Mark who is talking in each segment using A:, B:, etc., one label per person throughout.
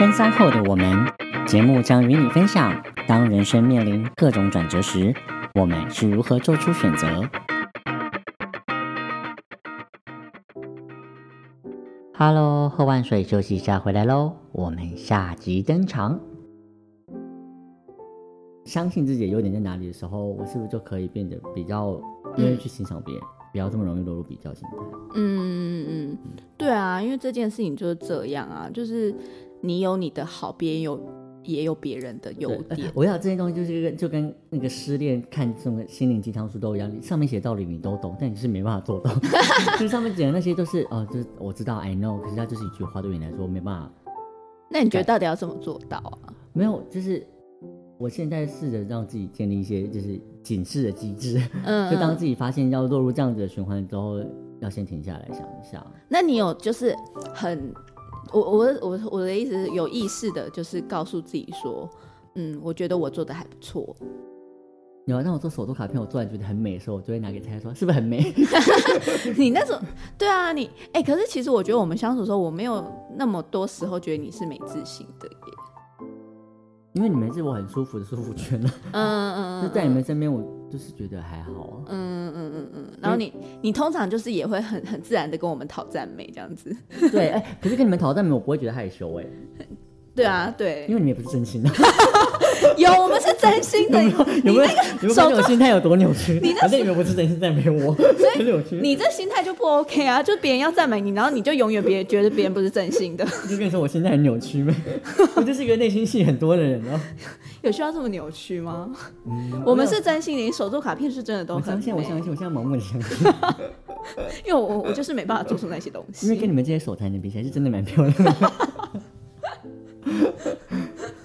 A: 奔三后的我们，节目将与你分享，当人生面临各种转折时，我们是如何做出选择。Hello，喝完水休息一下，回来喽。我们下集登场。相信自己的优点在哪里的时候，我是不是就可以变得比较愿意去欣赏别人，不要这么容易落入比较心态？
B: 嗯嗯嗯，对啊，因为这件事情就是这样啊，就是你有你的好，别人有也有别人的优点。
A: 我要这些东西就是跟就跟那个失恋看什么心灵鸡汤书都一样，上面写道理你都懂，但你是没办法做到。就是上面讲的那些都是哦，就是我知道 I know，可是它就是一句话，对你来说没办法。
B: 那你觉得到底要怎么做到啊？
A: 没有，就是我现在试着让自己建立一些就是警示的机制，
B: 嗯
A: 就当自己发现要落入这样子的循环之后，要先停下来想一下。
B: 那你有就是很，我我我我的意思是有意识的，就是告诉自己说，嗯，我觉得我做的还不错。
A: 有啊，那我做手作卡片，我做完觉得很美的时候，我就会拿给太太说，是不是很美？
B: 你那时候，对啊，你哎、可是其实我觉得我们相处的时候，我没有那么多时候觉得你是没自信的耶。
A: 因为你们是我很舒服的舒服圈了，
B: 嗯嗯嗯
A: 就在你们身边，我就是觉得还好啊。
B: 嗯嗯嗯嗯，然后你你通常就是也会很很自然的跟我们讨赞美这样子。
A: 对，哎、可是跟你们讨赞美，我不会觉得害羞哎、
B: 对啊，对
A: 因，为你们也不是真心的。
B: 有我们是真心的。
A: 有没有？有没有发现我心态有多扭曲？
B: 你那
A: 你们不是真心赞美我，很扭曲。
B: 你这心态就不 OK 啊！就别人要赞美你，然后你就永远别觉得别人不是真心的，
A: 就跟你说我心态很扭曲呗，我就是一个内心戏很多的人哦。
B: 有需要这么扭曲吗？
A: 嗯
B: 我们是真心的，你手做卡片是真的都很
A: 我相信，我相信，我现在盲目的相信，
B: 因为我我就是没办法做出那些东西。
A: 因为跟你们这些手残人比起来，是真的蛮漂亮的。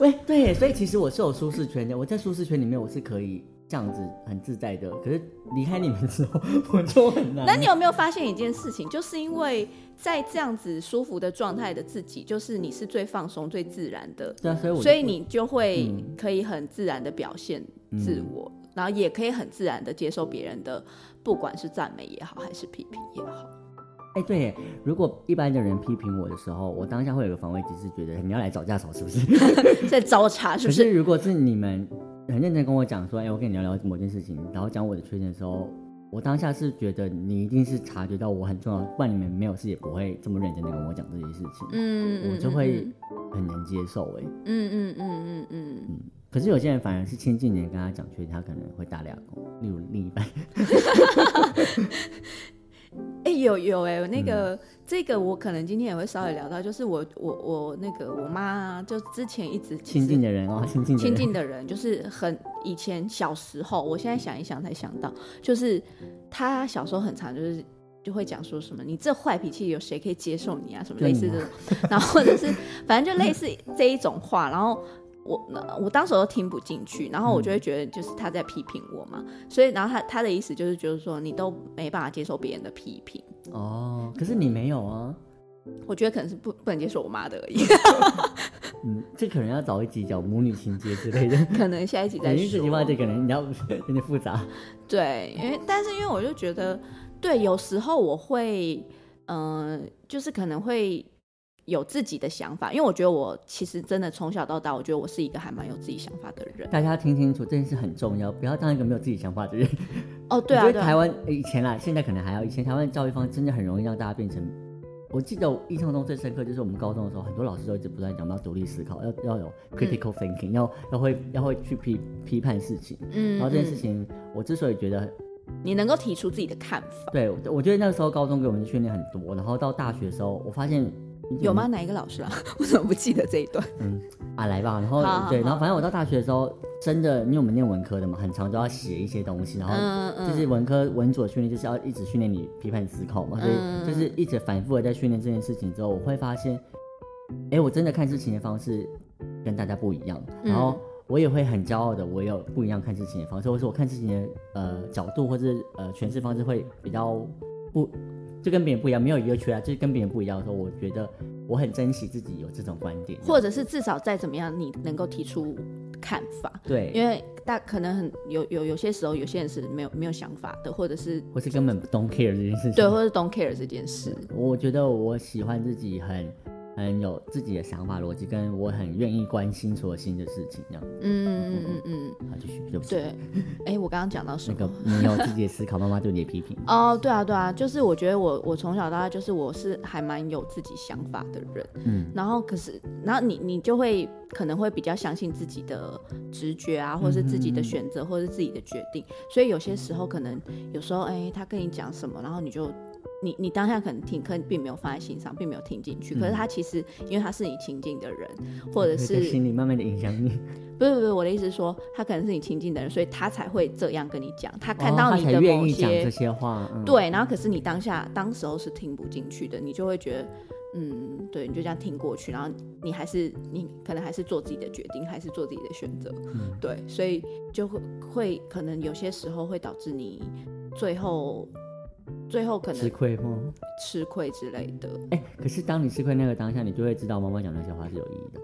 A: 喂，对，所以其实我是有舒适圈的，我在舒适圈里面我是可以这样子很自在的，可是离开你们之后，我就很难。
B: 那你有没有发现一件事情，就是因为在这样子舒服的状态的自己，就是你是最放松、最自然的，
A: 对啊，所以我
B: 所以你就会
A: 嗯
B: 可以很自然的表现自我，然后也可以很自然的接受别人的，不管是赞美也好，还是批评也好。
A: 哎、对，如果一般的人批评我的时候，我当下会有个防卫机制，觉得你要来找架吵是不是？
B: 在找茬是不是？
A: 是如果是你们很认真跟我讲说，哎、我跟你聊聊某件事情，然后讲我的缺点的时候，我当下是觉得你一定是察觉到我很重要，不然你们没有事也不会这么认真的跟我讲这些事情，
B: 嗯
A: 我就会很能接受哎、
B: 嗯嗯嗯嗯嗯
A: 嗯，可是有些人反而是亲近的人跟他讲缺点，他可能会大俩公，例如另一半，
B: 嗯，哎、有有哎、那个、
A: 嗯。
B: 这个我可能今天也会稍微聊到，就是我我我那个我妈啊就之前一直
A: 亲近的人哦，亲近，
B: 亲近的人，就是很以前小时候，我现在想一想才想到，就是她小时候很长就是就会讲说什么，你这坏脾气有谁可以接受你啊，什么类似这种，然后或者是反正就类似这一种话，然后。我我当时都听不进去，然后我就会觉得就是他在批评我嘛，所以然后他他的意思就是就是说你都没办法接受别人的批评，
A: 哦，可是你没有啊，
B: 我觉得可能是不不能接受我妈的而已，
A: 嗯，这可能要找一集叫母女情节之类的。
B: 可能下一集 再
A: 因为这集话
B: 说。
A: 这个人，你要有点复杂。
B: 对，因为但是因为我就觉得，对，有时候我会，嗯、就是可能会有自己的想法，因为我觉得我其实真的从小到大，我觉得我是一个还蛮有自己想法的人。
A: 大家听清楚，这件事很重要，不要当一个没有自己想法的人。
B: 哦，对啊，
A: 我觉得台湾以前啦，现在可能还要，以前台湾教育方真的很容易让大家变成。我记得我印象中最深刻就是我们高中的时候，很多老师都一直不断讲我们要独立思考，要要有 critical thinking，、要要会要会去批批判事情。
B: 嗯，
A: 然后这件事
B: 嗯
A: 情，我之所以觉得
B: 你能够提出自己的看法，
A: 对，我我觉得那个时候高中给我们的训练很多，然后到大学的时候，我发现
B: 有吗？？哪一个老师啊？我怎么不记得这一段？
A: 嗯，啊来吧，然后对，然后反正我到大学的时候，真的，因为我们念文科的嘛，很常都要写一些东西，然后就是文科文组的训练，就是要一直训练你批判思考嘛，所
B: 嗯
A: 以就是一直反复的在训练这件事情之后，我会发现，哎，我真的看事情的方式跟大家不一样，
B: 嗯
A: 然后我也会很骄傲的，我有不一样看事情的方式，或者我看事情的呃角度或者是呃诠释方式会比较不。就跟别人不一样，没有优缺啊，就是跟别人不一样的时候，我觉得我很珍惜自己有这种观点，
B: 或者是至少再怎么样，你能够提出看法，
A: 对，
B: 因为大可能很有有有些时候，有些人是没有没有想法的，或者是
A: 或是根本不 don't care 这件事情。
B: 对，或者是 don't care 这件事。
A: 我觉得我喜欢自己很很有自己的想法逻辑，跟我很愿意关心所有新的事情这样。
B: 嗯嗯嗯嗯嗯，
A: 好，继续，对不起。
B: 对。哎，我刚刚讲到什
A: 么？那个你有自己的思考，妈妈对你的批评。
B: 哦，对啊，对啊，就是我觉得我我从小到大就是我是还蛮有自己想法的人。嗯。然后可是，然后你你就会可能会比较相信自己的直觉啊，或者是自己的选择，或者是自己的决定。所以有些时候可能有时候哎，他跟你讲什么，然后你就。你你当下可能听，可并没有放在心上，并没有听进去。可是他其实，因为他是你亲近的人，或者是
A: 心里慢慢的影响你。
B: 不是不是，我的意思是说，他可能是你亲近的人，所以他才会这样跟你讲。他看到你的某些
A: 这些话，
B: 对。然后可是你当下当时候是听不进去的，你就会觉得，嗯，对，你就这样听过去，然后你还是你可能还是做自己的决定，还是做自己的选择，对。所以就会会可能有些时候会导致你最后。最后可能
A: 吃亏吗？
B: 吃亏之类的。
A: 哎，可是当你吃亏那个当下，你就会知道妈妈讲那些话是有意义的。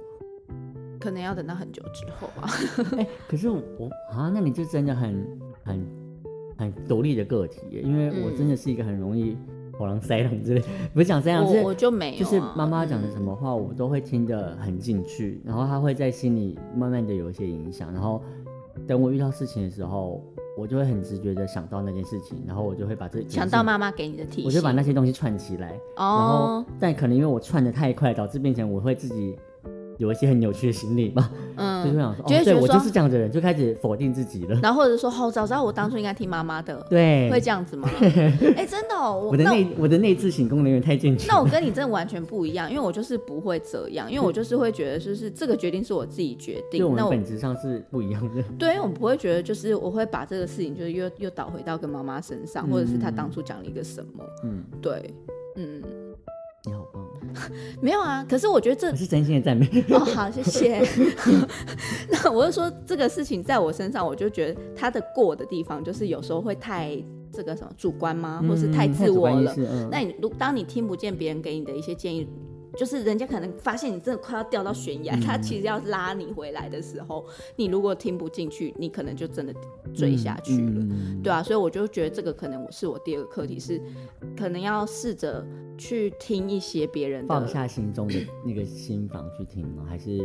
B: 可能要等到很久之后吧。
A: 哎，可是我啊，那你就真的很很很独立的个体，因为我真的是一个很容易火狼塞狼之类，不是讲这样，
B: 我我就没有，
A: 就是妈妈讲的什么话，我都会听得很进去，然后她会在心里慢慢的有一些影响，然后等我遇到事情的时候。我就会很直觉的想到那件事情，然后我就会把这
B: 想到妈妈给你的提醒，
A: 我就把那些东西串起来，哦然后但可能因为我串的太快，导致变成我会自己。有一些很扭曲的心理嘛，嗯，就想说，哦，对我就是这样的人，就开始否定自己了。
B: 然后或者说，哦，早知道我当初应该听妈妈的，
A: 对，
B: 会这样子吗？哎，真的，
A: 我的内我的内置型功能有点太健全。
B: 那我跟你真的完全不一样，因为我就是不会这样，因为我就是会觉得，就是这个决定是我自己决定。
A: 那我本质上是不一样的。
B: 对，因为我不会觉得，就是我会把这个事情，就是又又倒回到跟妈妈身上，或者是她当初讲了一个什么。嗯，对，没有啊，可是我觉得这
A: 是真心的赞美
B: 哦。好，谢谢。那我就说这个事情在我身上，我就觉得他的过的地方，就是有时候会太这个什么主观吗，或是太自我了。那你如当你听不见别人给你的一些建议。就是人家可能发现你真的快要掉到悬崖，他其实要拉你回来的时候，你如果听不进去，你可能就真的坠下去了，对啊，所以我就觉得这个可能是我第二个课题，是可能要试着去听一些别人
A: 放下心中的那个心房去听吗？还是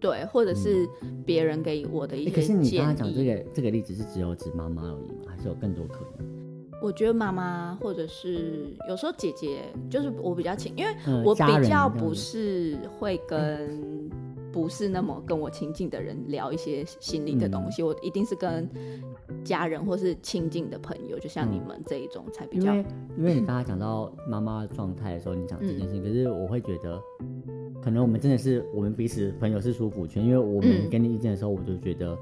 B: 对，或者是别人给我的一些？
A: 可是你刚刚讲这个这个例子是只有指妈妈而已吗？还是有更多可能？
B: 我觉得妈妈或者是有时候姐姐，就是我比较亲，因为我比较不是会跟不是那么跟我亲近的人聊一些心里的东西，我一定是跟家人或是亲近的朋友，就像你们这一种才比较。
A: 因为因为你刚刚讲到 妈妈状态的时候，你讲这件事情，可是我会觉得，可能我们真的是我们彼此朋友是舒服圈，因为我们给你意见的时候，我就觉得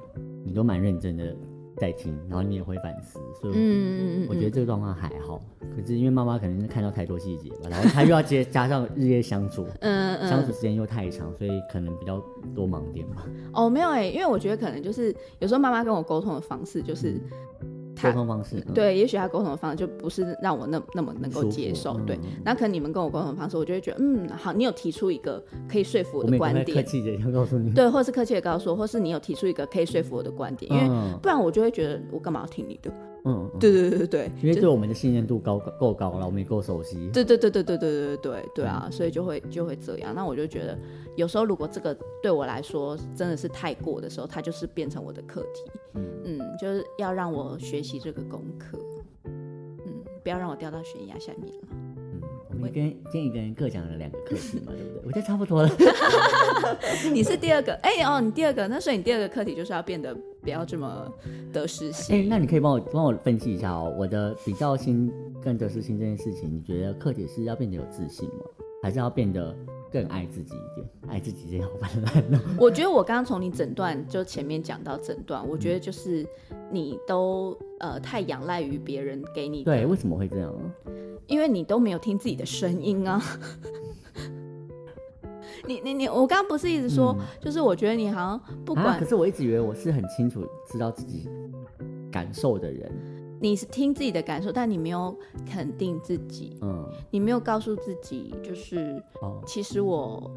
A: 你都蛮认真的。在听，然后你也会反思，所以我觉得这个状况还好。可是因为妈妈可能是看到太多细节吧，然后她又要接加上日夜相处，嗯嗯，相处时间又太长，所以可能比较多盲点吧。
B: 哦，没有哎，因为我觉得可能就是有时候妈妈跟我沟通的方式就是。
A: 沟通方式
B: 对，也许他沟通的方式就不是让我那那么能够接受。对，那可能你们跟我沟通的方式，我就会觉得，嗯，好，你有提出一个可以说服我的观点，
A: 客气的要告诉你，
B: 对，或是客气的告诉我，或是你有提出一个可以说服我的观点，因为不然我就会觉得我干嘛要听你的。嗯，对对对对对，
A: 因为对我们的信任度高够高了，我们也够熟悉。
B: 对对对对对对对对对啊，所以就会就会这样。那我就觉得，有时候如果这个对我来说真的是太过的时候，它就是变成我的课题。嗯嗯，就是要让我学习这个功课。嗯，不要让我掉到悬崖下面了。
A: 嗯，我们跟今天一个人各讲了两个课题嘛，对不对？我觉得差不多了。
B: 你是第二个，哎哦，你第二个，那所以你第二个课题就是要变得。不要这么得失心。
A: 哎，那你可以帮我帮我分析一下哦，我的比较心跟得失心这件事情，你觉得课题是要变得有自信吗？还是要变得更爱自己一点？爱自己这样好泛滥呢？
B: 我觉得我刚刚从你诊断就前面讲到诊断，我觉得就是你都呃太仰赖于别人给你。
A: 对，为什么会这样？
B: 因为你都没有听自己的声音啊。你你你，我刚刚不是一直说，就是我觉得你好像不管，
A: 可是我一直以为我是很清楚知道自己感受的人。
B: 你是听自己的感受，但你没有肯定自己，嗯，你没有告诉自己，就是，哦，其实我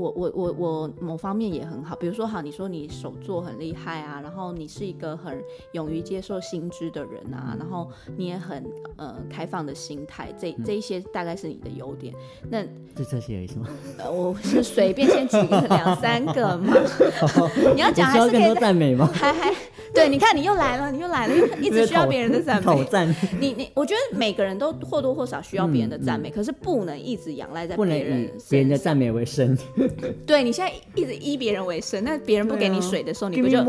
B: 我我我我某方面也很好，比如说好，你说你手作很厉害啊，然后你是一个很勇于接受新知的人啊，然后你也很呃开放的心态，这这一些大概是你的优点。那
A: 就这些而已是吗？
B: 呃，我是随便先举个两三个嘛，你要讲还是可以
A: 赞美吗？
B: 还还对，你看你又来了，你又来了，一直需要别人的赞美。你你，我觉得每个人都或多或少需要别人的赞美，可是不能一直仰赖在别人
A: 别人的。赞美为生。
B: 对你现在一直依别人为生，那别人不给你水的时候，你不就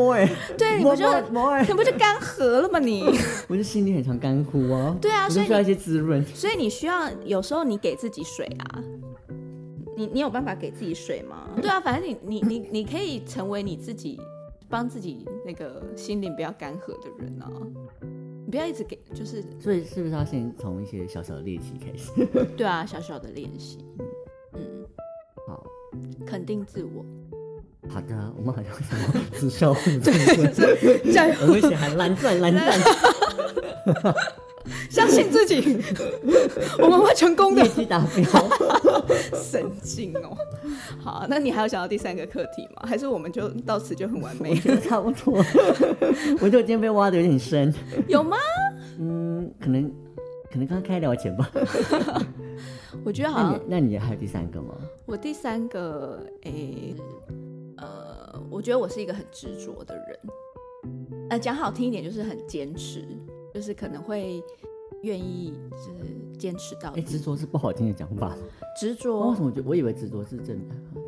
B: 对，你不就 你不就干涸了吗你？
A: 我就心里很常干枯啊。
B: 对啊所以
A: 需要一些滋润。
B: 所以你需要有时候你给自己水啊。你你有办法给自己水吗？对啊，反正你你你你可以成为你自己，帮自己那个心灵不要干涸的人啊。你不要一直给，就是
A: 所以是不是要先从一些小小的练习开始？
B: 对啊，小小的练习。肯定自我，
A: 好的，我们好像什么直销互动会，
B: 加油，
A: 我们一起喊蓝钻蓝钻，
B: 相信自己，我们会成功的
A: 业。绩达标。
B: 神经哦！好，那你还有想要第三个课题吗？还是我们就到此就很完美
A: 了？差不多，我觉得我今天被挖的有点深。
B: 有吗？
A: 嗯，可能可能刚刚开聊前吧。
B: 我觉得好像
A: 那你还有第三个吗？
B: 我第三个，诶、呃，我觉得我是一个很执着的人。呃，讲好听一点就是很坚持，就是可能会愿意就是坚持到
A: 哎，
B: 底。
A: 执着是不好听的讲法。为
B: 执着为
A: 什么我觉得我以为执着是正？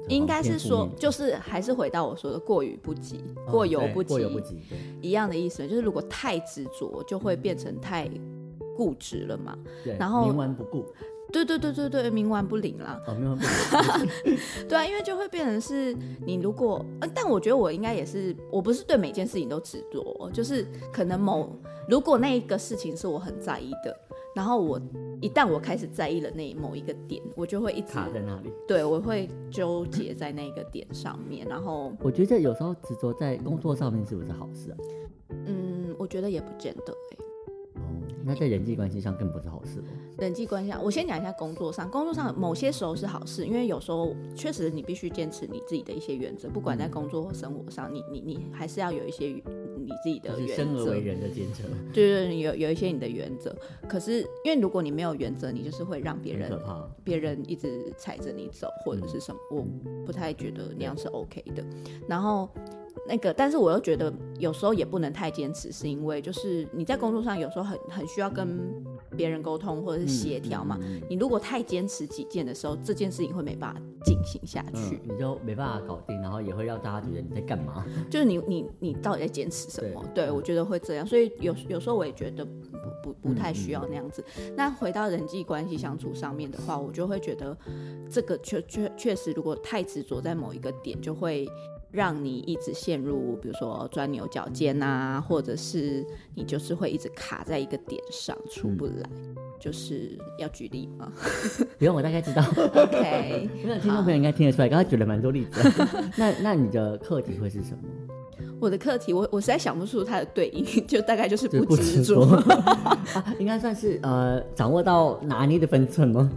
B: 应该是说就是还是回到我说的过犹不及，
A: 哦
B: 过犹不及，
A: 过犹不及。
B: 一样的意思，就是如果太执着，就会变成太固执了嘛。
A: 对，
B: 然后
A: 冥顽不顾。
B: 对对对对对，冥顽不灵啦。
A: 哦，冥顽不灵。
B: 对啊，因为就会变成是你如果，呃但我觉得我应该也是，我不是对每件事情都执着，就是可能某如果那一个事情是我很在意的，然后我一旦我开始在意了那某一个点，我就会一直
A: 卡在那里。
B: 对我会纠结在那个点上面，然后
A: 我觉得有时候执着在工作上面是不是好事啊？
B: 嗯，我觉得也不见得
A: 那在人际关系上更不是好事了。
B: 人际关系上，我先讲一下工作上。工作上某些时候是好事，因为有时候确实你必须坚持你自己的一些原则，不管在工作或生活上，你你你还是要有一些你自己的原则
A: 生而为。人的坚持，
B: 对对对，有有一些你的原则。可是因为如果你没有原则，你就是会让别人。别人一直踩着你走，或者是什么，我不太觉得那样是 OK 的。然后那个，但是我又觉得有时候也不能太坚持，是因为就是你在工作上有时候很很需要跟别人沟通或者是协调嘛。
A: 嗯
B: 你如果太坚持己见的时候，这件事情会没办法进行下去。
A: 嗯，你就没办法搞定，然后也会让大家觉得你在干嘛。
B: 就是你你你到底在坚持什么？
A: 对
B: 对我觉得会这样，所以有有时候我也觉得不不不太需要那样子。那回到人际关系相处上面的话，我就会觉得这个确确确实，如果太执着在某一个点，就会让你一直陷入，比如说钻牛角尖啊，或者是你就是会一直卡在一个点上出不来。就是要举例吗
A: 不用，我大概知道。
B: ？OK，
A: 那听众朋友应该听得出来，刚才举了蛮多例子。那那你的课题会是什么？
B: 我的课题我我实在想不出它的对应，就大概就是
A: 就是
B: 不执着。
A: 啊，应该算是呃掌握到拿捏的分寸吗？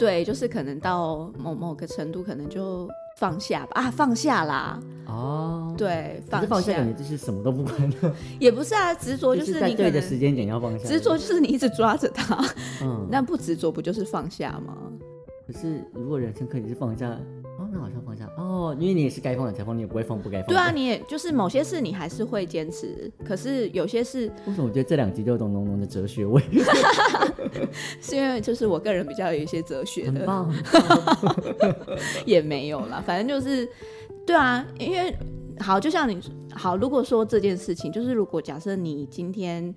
B: 对，就是可能到某某个程度，可能就放下吧。啊，放下啦，
A: 哦，
B: 对，放下
A: 放下感觉就是什么都不管了，
B: 也不是啊，执着
A: 就是
B: 你
A: 对的时间点要放下。
B: 执着就是你一直抓着它，
A: 嗯，
B: 那不执着不就是放下吗？
A: 可是如果人生可以是放下，哦，那好像放下哦，因为你也是该放的才放，你也不会放不该放。
B: 对啊，你也就是某些事你还是会坚持，可是有些事
A: 为什么我觉得这两集都有种浓浓的哲学味？
B: 是因为就是我个人比较有一些哲学的。也没有啦，反正就是对啊，因为好，就像你好，如果说这件事情，就是如果假设你今天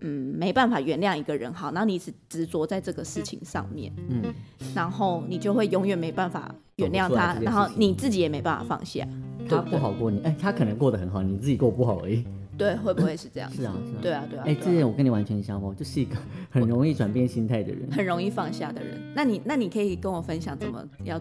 B: 嗯没办法原谅一个人，好，然后你一直执着在这个事情上面，
A: 嗯，
B: 然后你就会永远没办法原谅他，然后你自己也没办法放下，
A: 他不好过你，哎，他可能过得很好，你自己过不好而已。
B: 对，会不会是这样子？
A: 是啊，是啊。
B: 对啊，对啊，
A: 哎，
B: 对啊
A: 这点我跟你完全相反，我就是一个 很容易转变心态的人。
B: 很容易放下的人。那你那你可以跟我分享怎么要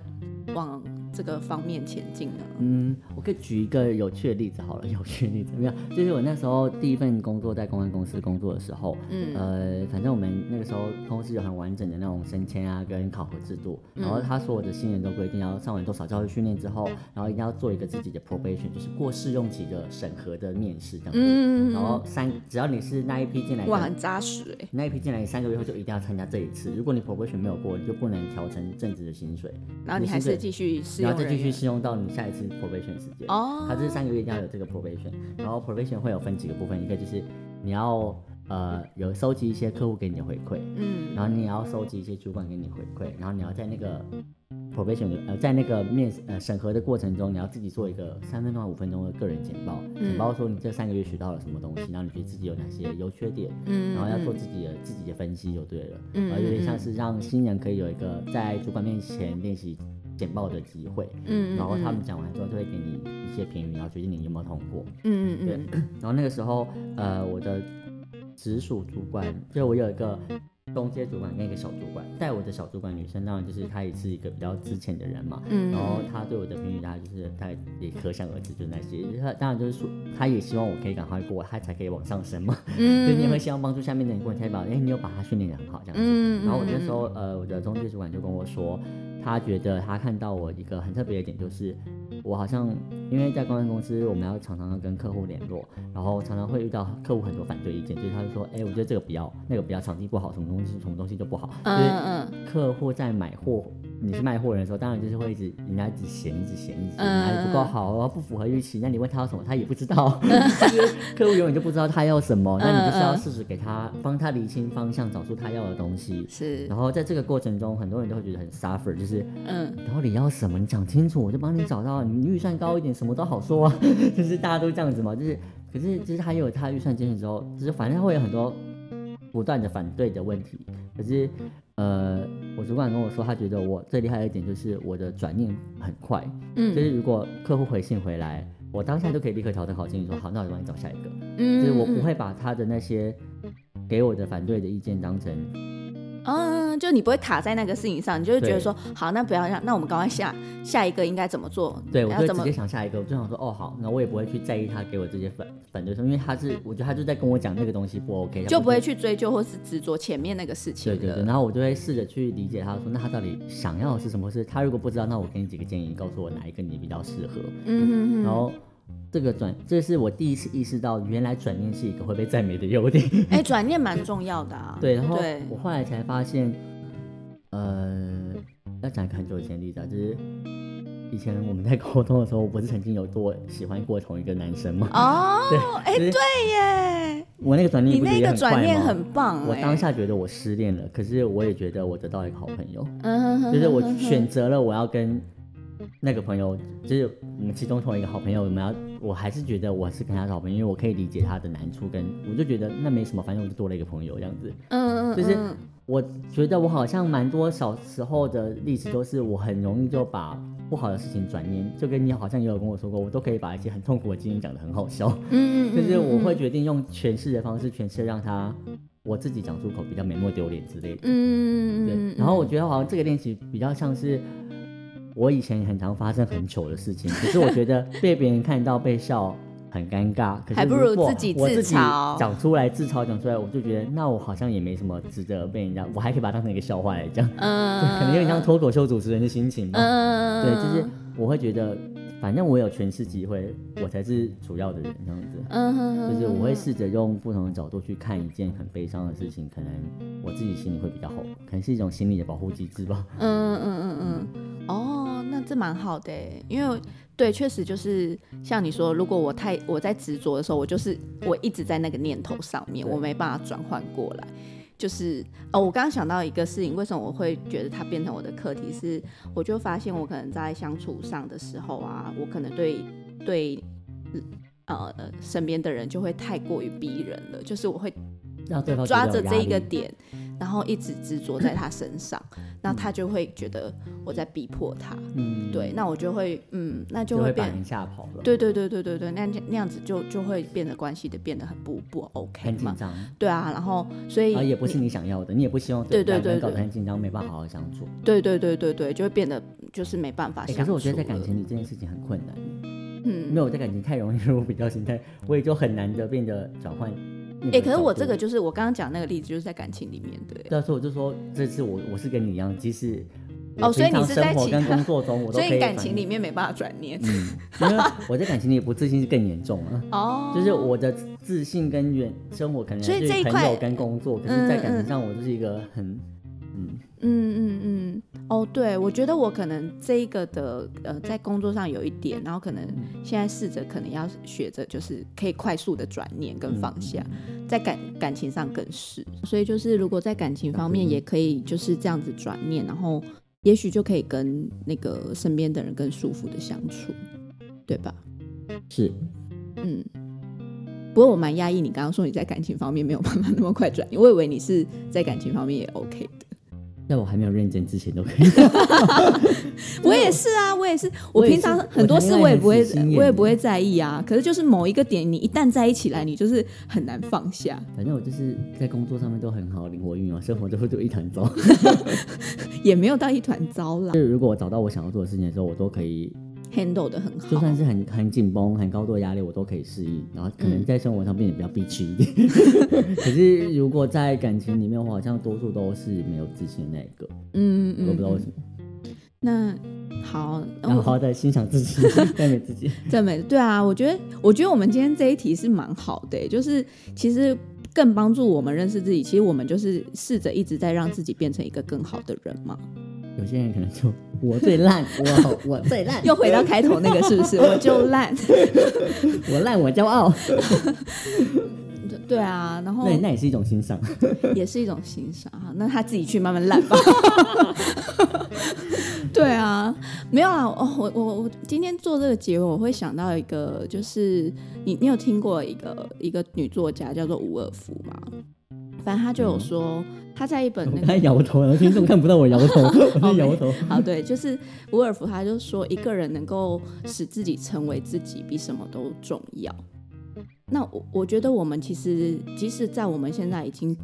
B: 往这个方面前进呢？
A: 嗯，我可以举一个有趣的例子好了，有趣的例子。没有？就是我那时候第一份工作在公关公司工作的时候，嗯，呃，反正我们那个时候公司有很完整的那种升迁啊跟考核制度，然后他所有的新人都规定要上完多少教育训练之后，然后一定要做一个自己的 probation，就是过试用期的审核的面试这样子，嗯然后三只要你是那一批进来，
B: 哇，很扎实哎，
A: 那一批进来你三个月后就一定要参加这一次，如果你 probation 没有过，你就不能调成正职的薪水，
B: 然后你还是继续试用，
A: 然后再继续适用到你下一次 probation 时间，哦，它这三个月一定要有这个 probation，然后 probation 会有分几个部分，一个就是你要。呃，有收集一些客户给你的回馈，嗯，然后你也要收集一些主管给你回馈，然后你要在那个 probation 呃，在那个面呃审核的过程中，你要自己做一个三分钟到五分钟的个人简报，简报说你这三个月学到了什么东西，然后你觉得自己有哪些优缺点，嗯，然后要做自己的自己的分析就对了，嗯，有点像是让新人可以有一个在主管面前练习简报的机会，嗯，然后他们讲完之后就会给你一些评语，然后决定你有没有通过，嗯嗯对，然后那个时候呃我的。直属主管，就我有一个中阶主管跟一个小主管，带我的小主管女生，当然就是她也是一个比较之前的人嘛，嗯，然后她对我的评语，大概就是大概也可想而知，就是那些，她当然就是说，她也希望我可以赶快过，她才可以往上升嘛，嗯，所以你也会希望帮助下面的人过，才把，哎，你有把她训练的很好这样子，嗯，然后我那时候，呃，我的中介主管就跟我说。他觉得他看到我一个很特别的点，就是我好像因为在公关公司，我们要常常要跟客户联络，然后常常会遇到客户很多反对意见，就是他就说，哎，我觉得这个不要，那个不要，场地不好，什么东西什么东西就不好。嗯嗯。客户在买货，你是卖货人的时候，当然就是会一直人家一直嫌，一直嫌，一直嫌，不够好，不符合预期。那你问他要什么，他也不知道。客户永远就不知道他要什么，那你就是要试试给他，帮他理清方向，找出他要的东西。
B: 是。
A: 然后在这个过程中，很多人都会觉得很 suffer，就是。嗯，到底要什么，你讲清楚，我就帮你找到。你预算高一点，什么都好说啊。就是大家都这样子嘛，就是，可是就是他有他预算进去之后，就是反正会有很多不断的反对的问题。可是，呃，我主管跟我说，他觉得我最厉害的一点就是我的转念很快。嗯，就是如果客户回信回来，我当下就可以立刻调整好心情，说好，那我就帮你找下一个。嗯，就是我不会把他的那些给我的反对的意见当成。
B: 嗯，就你不会卡在那个事情上，你就会觉得说，好，那不要让，那我们赶快下下一个应该怎么做？
A: 对，我就直接想下一个，我就想说，哦，好，那我也不会去在意他给我这些反反对说，因为他是，我觉得他就在跟我讲那个东西不 OK，
B: 就不会去追究或是执着前面那个事情。
A: 对对对，然后我就会试着去理解他，说那他到底想要的是什么？是他如果不知道，那我给你几个建议，告诉我哪一个你比较适合。嗯嗯嗯，然后。这个转，这是我第一次意识到，原来转念是一个会被赞美的优点。
B: 哎，转念蛮重要的啊。
A: 对，然后我后来才发现，呃，要讲一个很久以前的例子啊，就是以前我们在沟通的时候，我不是曾经有多喜欢过同一个男生吗？
B: 哦，哎，对耶。
A: 我那个转念，
B: 你那个转念很棒。
A: 我当下觉得我失恋了，可是我也觉得我得到一个好朋友。嗯哼哼，就是我选择了我要跟。那个朋友就是我们其中同一个好朋友，我们要，我还是觉得我是跟他好朋友，因为我可以理解他的难处，跟我就觉得那没什么，反正我就多了一个朋友这样子。嗯嗯就是我觉得我好像蛮多小时候的历史都是我很容易就把不好的事情转念，就跟你好像也有跟我说过，我都可以把一些很痛苦的经验讲得很好笑。嗯嗯 就是我会决定用诠释的方式诠释，让他我自己讲出口比较没那么丢脸之类的。嗯嗯嗯对。然后我觉得好像这个练习比较像是。我以前很常发生很糗的事情，可是我觉得被别人看到被笑很尴尬，
B: 还不如自己
A: 自
B: 嘲
A: 讲出来自嘲讲出来，我就觉得那我好像也没什么值得被人家，我还可以把它当成一个笑话来讲，嗯，可能有点像脱口秀主持人的心情吧，嗯，对，就是我会觉得。反正我有诠释机会，我才是主要的人，这样子。嗯哼，就是我会试着用不同的角度去看一件很悲伤的事情，可能我自己心里会比较好，可能是一种心理的保护机制吧。嗯嗯嗯
B: 嗯哦，那这蛮好的，因为对，确实就是像你说，如果我太我在执着的时候，我就是我一直在那个念头上面，我没办法转换过来。就是哦，我刚刚想到一个事情，为什么我会觉得它变成我的课题？是我就发现我可能在相处上的时候啊，我可能对对呃身边的人就会太过于逼人了，就是我会抓着这一个点，然后一直执着在他身上，那他就会觉得我在逼迫他，
A: 嗯，
B: 对，那我就会嗯，那就
A: 就
B: 会变。
A: 吓跑了，，
B: 对对对对对对，那那样子就就会变得关系的变得很不不 OK 嘛，
A: 很紧张，
B: 对啊，然后所以
A: 啊也不是你想要的，你也不希望
B: 对对对对
A: 得很紧张，没办法好好相处。
B: 对对对对对，就会变得就是没办法
A: 哎，
B: 相处、
A: 可是我觉得在感，情里这件事情很困难，
B: 嗯，
A: 没有在感情太容易 我比较心态，我也就很难的变得转换。
B: 哎、可是我这个，就是我刚刚讲那个例子，就是在感情里面的、
A: 对啊，所以我就说这次我我是跟你一样，即使
B: 哦所以你是在其
A: 生活跟
B: 他
A: 工作中我都
B: 所以感
A: 可以反应
B: 情里面没办法转念。
A: 嗯，因为我在感情里不自信是更严重了。
B: 哦，
A: 就是我的自信跟原生活可能
B: 所以
A: 是
B: 这一块
A: 朋友跟工作，可是在感情上我就是一个很嗯
B: 嗯嗯嗯，哦，对，我觉得我可能这一个的呃，在工作上有一点，然后可能现在试着可能要学着，就是可以快速的转念跟放下，在感感情上更是。所以就是如果在感情方面也可以就是这样子转念，然后也许就可以跟那个身边的人更舒服的相处，对吧？
A: 是
B: 嗯。不过我蛮压抑，你刚刚说你在感情方面没有办法那么快转念，我以为你是在感情方面也 OK 的。
A: 在我还没有认真之前都可以。
B: 我也是啊，我也是。我平常很多事
A: 我
B: 也不会我也不会在意啊。可是就是某一个点，你一旦在一起来，你就是很难放下。
A: 反正我就是在工作上面都很好灵活运用，生活就会就一团糟。
B: 也没有到一团糟啦
A: 就是如果我找到我想要做的事情的时候，我都可以，
B: ，handle 的很好。
A: 就算是很很紧绷、很高度的压力，我都可以适应。然后可能
B: 嗯
A: 在生活上变得比较憋屈一点。可是如果在感情里面，我好像多数都是没有自信的那一个，
B: 嗯嗯嗯
A: 我不知道为什么。
B: 那好，
A: 然后
B: 我
A: 好好的欣赏自己，赞美自己。
B: 赞美对啊，我觉得我觉得我们今天这一题是蛮好的欸、就是其实更帮助我们认识自己。其实我们就是试着一直在让自己变成一个更好的人嘛。
A: 有些人可能就我最烂，我 我最烂，
B: 又回到开头那个是不是？我就烂。
A: 我烂我骄傲。
B: 对啊，然后
A: 那那也是一种欣赏。
B: 也是一种欣赏哈。那他自己去慢慢烂吧。对啊，没有啊。哦，我我我今天做这个结尾，我会想到一个，就是你你有听过一个一个女作家叫做伍尔夫吗？反正他就有说，他在一本那个
A: 摇头，然后听众看不到我摇头，我在摇头。
B: 好，对，就是伍尔夫，他就说一个人能够使自己成为自己，比什么都重要。那我我觉得我们其实即使在我们现在已经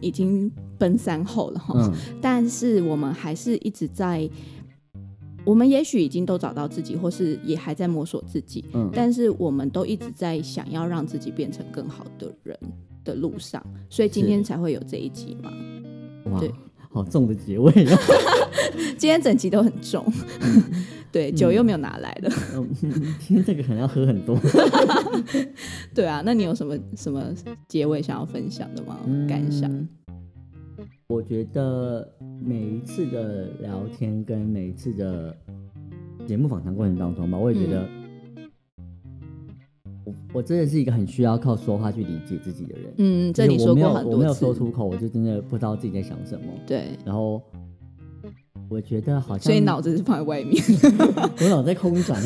B: 已经奔三后了哈，
A: 嗯，
B: 但是我们还是一直在，我们也许已经都找到自己，或是也还在摸索自己，
A: 嗯
B: 但是我们都一直在想要让自己变成更好的人的路上，所以今天才会有这一集嘛。
A: 哇
B: 对，
A: 好重的结尾哦。
B: 今天整集都很重，对，酒又没有拿来的，
A: 嗯，今天这个可能要喝很多。
B: 对啊，那你有什么什么结尾想要分享的吗？感想？
A: 嗯我觉得每一次的聊天跟每一次的节目访谈过程当中吧，我也觉得我我真的是一个很需要靠说话去理解自己的人。
B: 嗯，这你说过很
A: 有我没有
B: 多次，
A: 说出口，我就真的不知道自己在想什么。
B: 对，
A: 然后我觉得好像，
B: 所以脑子是放在外面。
A: 我脑在空转，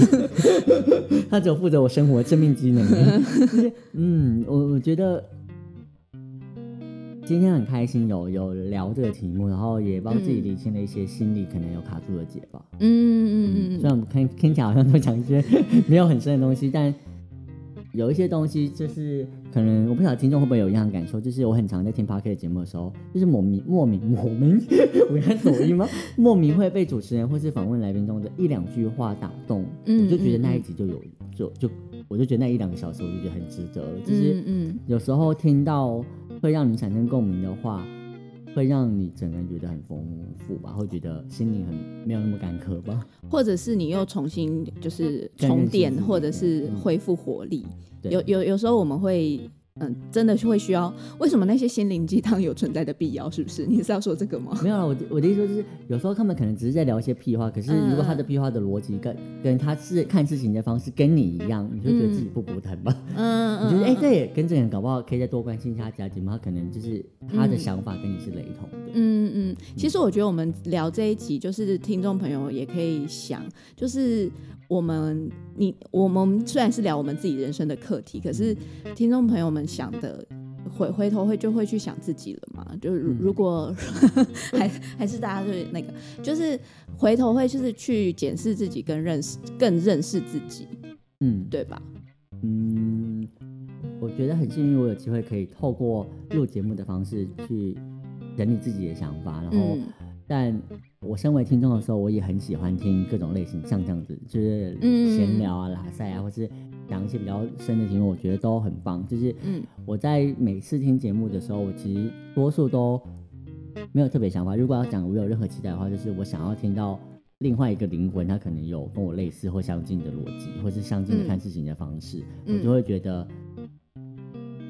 A: 他只有负责我生活的生命机能。就是嗯，我我觉得今天很开心有有聊这个题目，然后也帮自己
B: 嗯
A: 理清了一些心里可能有卡住的结吧。
B: 嗯嗯嗯
A: 虽然我们听听起来好像都讲一些 没有很深的东西，但有一些东西就是可能我不晓得听众会不会有一样的感受，就是我很常在听 p a r k 节目的时候，就是莫名莫名莫名，我该走音吗？莫名会被主持人或是访问来宾中的一两句话打动，
B: 嗯
A: 我就觉得那一
B: 嗯
A: 集就有就就我就觉得那一两个小时我就觉得很值得了，就是有时候听到会让你产生共鸣的话。会让你整个人觉得很丰富吧，会觉得心灵很没有那么干渴吧。
B: 或者是你又重新就是
A: 更认识
B: 充电
A: 自，己
B: 或者是
A: 嗯
B: 恢复活力。
A: 对
B: 有有有时候我们会。嗯，真的是会需要。为什么那些心灵鸡汤有存在的必要？是不是？你是要说这个吗？
A: 没有了，我的我的意思就是，有时候他们可能只是在聊一些屁话，可是如果他
B: 嗯
A: 的屁话的逻辑跟跟他是看事情的方式跟你一样，你就觉得自己不孤单吧？
B: 嗯
A: 你觉得哎、
B: 嗯
A: 这也跟这个人搞不好可以再多关心一下家庭吗？他可能就是他的想法跟你是雷同的。
B: 嗯嗯，其实我觉得我们聊这一集，就是听众朋友也可以想，就是我们你我们虽然是聊我们自己人生的课题，可是听众朋友们想的。回回头会就会去想自己了嘛。就是如果 还还是大家就是那个，就是回头会就是去检视自己，跟认识更认识自己，
A: 嗯，
B: 对吧？
A: 嗯，我觉得很幸运，我有机会可以透过录节目的方式去整理自己的想法，然后，
B: 嗯
A: 但我身为听众的时候，我也很喜欢听各种类型，像这样子，就是
B: 嗯
A: 闲聊啊、拉塞啊，或是讲一些比较深的题目，我觉得都很棒。就是
B: 嗯
A: 我在每次听节目的时候，我其实多数都没有特别想法。如果要讲我有任何期待的话，就是我想要听到另外一个灵魂，他可能有跟我类似或相近的逻辑，或是相近的
B: 嗯
A: 看事情的方式，
B: 嗯
A: 我就会觉得，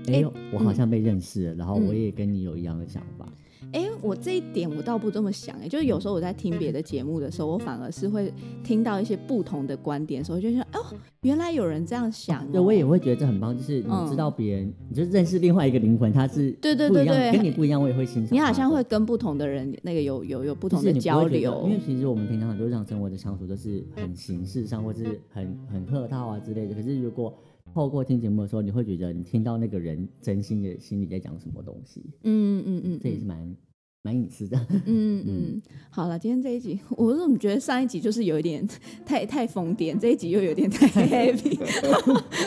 A: 哎、
B: 诶
A: 我好像被认识了，然后
B: 嗯
A: 我也跟你有一样的想法。
B: 哎、我这一点我倒不这么想、哎，就是有时候我在听别的节目的时候，我反而是会听到一些不同的观点的时候，就想，哦，原来有人这样想、哦。
A: 对，我也会觉得这很棒，就是你
B: 嗯
A: 知道别人，你就认识另外一个灵魂，他是
B: 对对对对
A: 跟你不一样，我也会欣赏。
B: 你好像会跟不同的人那个有有有不同的交流
A: 因，为其实我们平常很多日常生活的相处都是很形式上，或是很很客套啊之类的。可是如果透过听节目的时候，你会觉得你听到那个人真心的心里在讲什么东西，
B: 嗯嗯嗯，
A: 这也是蛮蛮隐私的。
B: 嗯嗯嗯，好了，今天这一集，我怎么觉得上一集就是有一点太太疯癫，这一集又有点太 heavy。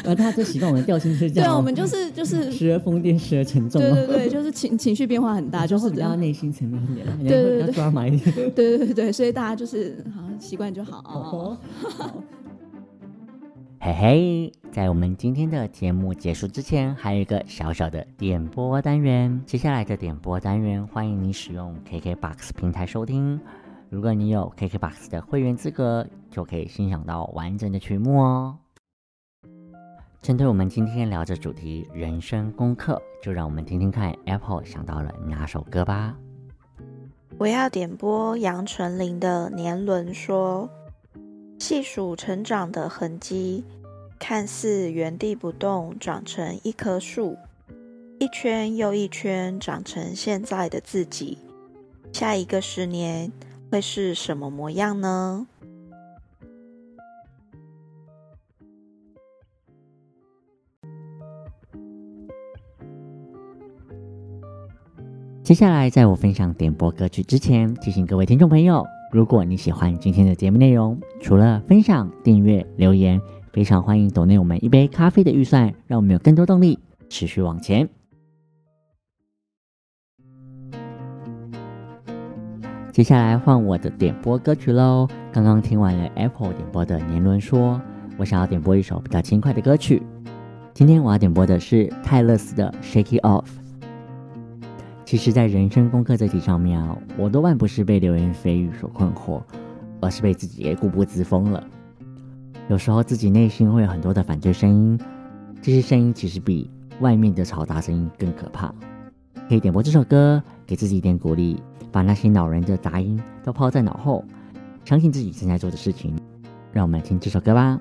A: 而他就习惯我们的调性是这
B: 对，
A: 样哦，
B: 我们就是就是，
A: 时而疯癫，时而沉重哦。
B: 对对对，就是情情绪变化很大，就是
A: 比较。内心层面一点
B: 对对对
A: 抓马一点。
B: 对对对对，所以大家就是好习惯就好
A: 哦
B: 哦。
A: 嘿嘿，在我们今天的节目结束之前，还有一个小小的点播单元。接下来的点播单元，欢迎你使用 KKBOX 平台收听。如果你有 KKBOX 的会员资格，就可以欣赏到完整的曲目哦。针对我们今天聊的主题“人生功课”，就让我们听听看 Apple 想到了哪首歌吧。
C: 我要点播杨丞琳的《年轮说》，细数成长的痕迹，看似原地不动，长成一棵树，一圈又一圈，长成现在的自己。下一个十年会是什么模样呢？
A: 接下来，在我分享点播歌曲之前，提醒各位听众朋友，如果你喜欢今天的节目内容，除了分享、订阅、留言，非常欢迎抖内我们一杯咖啡的预算，让我们有更多动力持续往前。接下来换我的点播歌曲喽。刚刚听完了 Apple 点播的《年轮说》，我想要点播一首比较轻快的歌曲。今天我要点播的是泰勒斯的《Shake It Off》。其实，在人生功课这题上面啊，我多半不是被流言蜚语所困惑，而是被自己给固步自封了。有时候自己内心会有很多的反对声音，这些声音其实比外面的嘈杂声音更可怕。可以点播这首歌，给自己一点鼓励，把那些恼人的杂音都抛在脑后，相信自己正在做的事情。让我们来听这首歌吧。